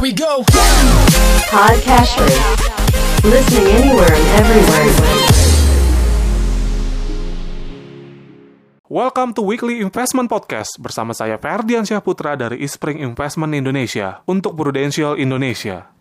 Here we go. Podcasters. Listening anywhere and everywhere. Welcome to Weekly Investment Podcast bersama saya Ferdian Syahputra dari Ispring Investment Indonesia untuk Prudential Indonesia.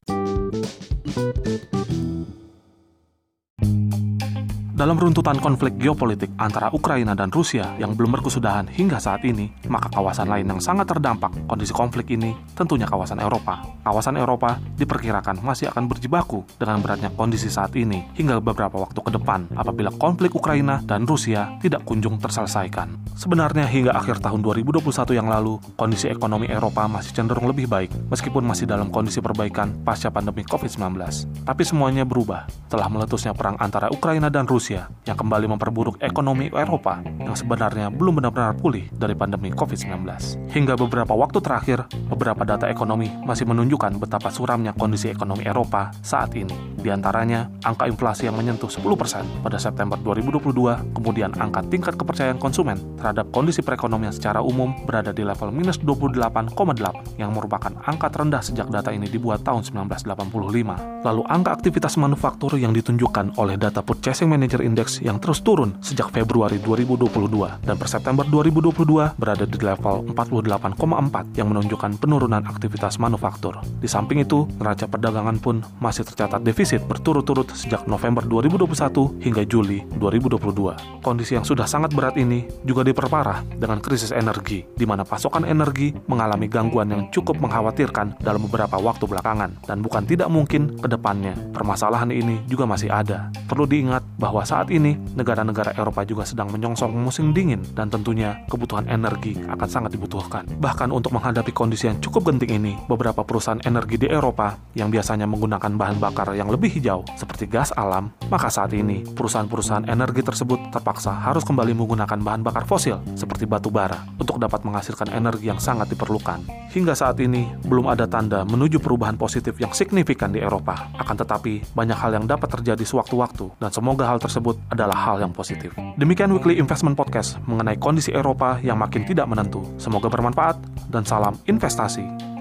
Dalam runtutan konflik geopolitik antara Ukraina dan Rusia yang belum berkesudahan hingga saat ini, maka kawasan lain yang sangat terdampak kondisi konflik ini tentunya kawasan Eropa. Kawasan Eropa diperkirakan masih akan berjibaku dengan beratnya kondisi saat ini hingga beberapa waktu ke depan apabila konflik Ukraina dan Rusia tidak kunjung terselesaikan. Sebenarnya hingga akhir tahun 2021 yang lalu, kondisi ekonomi Eropa masih cenderung lebih baik meskipun masih dalam kondisi perbaikan pasca pandemi COVID-19. Tapi semuanya berubah setelah meletusnya perang antara Ukraina dan Rusia Rusia yang kembali memperburuk ekonomi Eropa yang sebenarnya belum benar-benar pulih dari pandemi COVID-19. Hingga beberapa waktu terakhir, beberapa data ekonomi masih menunjukkan betapa suramnya kondisi ekonomi Eropa saat ini. Di antaranya, angka inflasi yang menyentuh 10% pada September 2022, kemudian angka tingkat kepercayaan konsumen terhadap kondisi perekonomian secara umum berada di level minus 28,8 yang merupakan angka terendah sejak data ini dibuat tahun 1985. Lalu angka aktivitas manufaktur yang ditunjukkan oleh data Purchasing Manager Index yang terus turun sejak Februari 2022 dan per September 2022 berada di level 48,4 yang menunjukkan penurunan aktivitas manufaktur. Di samping itu, neraca perdagangan pun masih tercatat defisit berturut-turut sejak November 2021 hingga Juli 2022. Kondisi yang sudah sangat berat ini juga diperparah dengan krisis energi, di mana pasokan energi mengalami gangguan yang cukup mengkhawatirkan dalam beberapa waktu belakangan, dan bukan tidak mungkin ke depannya permasalahan ini juga masih ada. Perlu diingat bahwa saat ini, negara-negara Eropa juga sedang menyongsong musim dingin dan tentunya kebutuhan energi akan sangat dibutuhkan. Bahkan untuk menghadapi kondisi yang cukup genting ini, beberapa perusahaan energi di Eropa yang biasanya menggunakan bahan bakar yang lebih hijau seperti gas alam, maka saat ini perusahaan-perusahaan energi tersebut terpaksa harus kembali menggunakan bahan bakar fosil seperti batu bara untuk dapat menghasilkan energi yang sangat diperlukan. Hingga saat ini, belum ada tanda menuju perubahan positif yang signifikan di Eropa. Akan tetapi, banyak hal yang dapat terjadi sewaktu-waktu dan semoga hal tersebut adalah hal yang positif. Demikian Weekly Investment Podcast mengenai kondisi Eropa yang makin tidak menentu. Semoga bermanfaat dan salam investasi.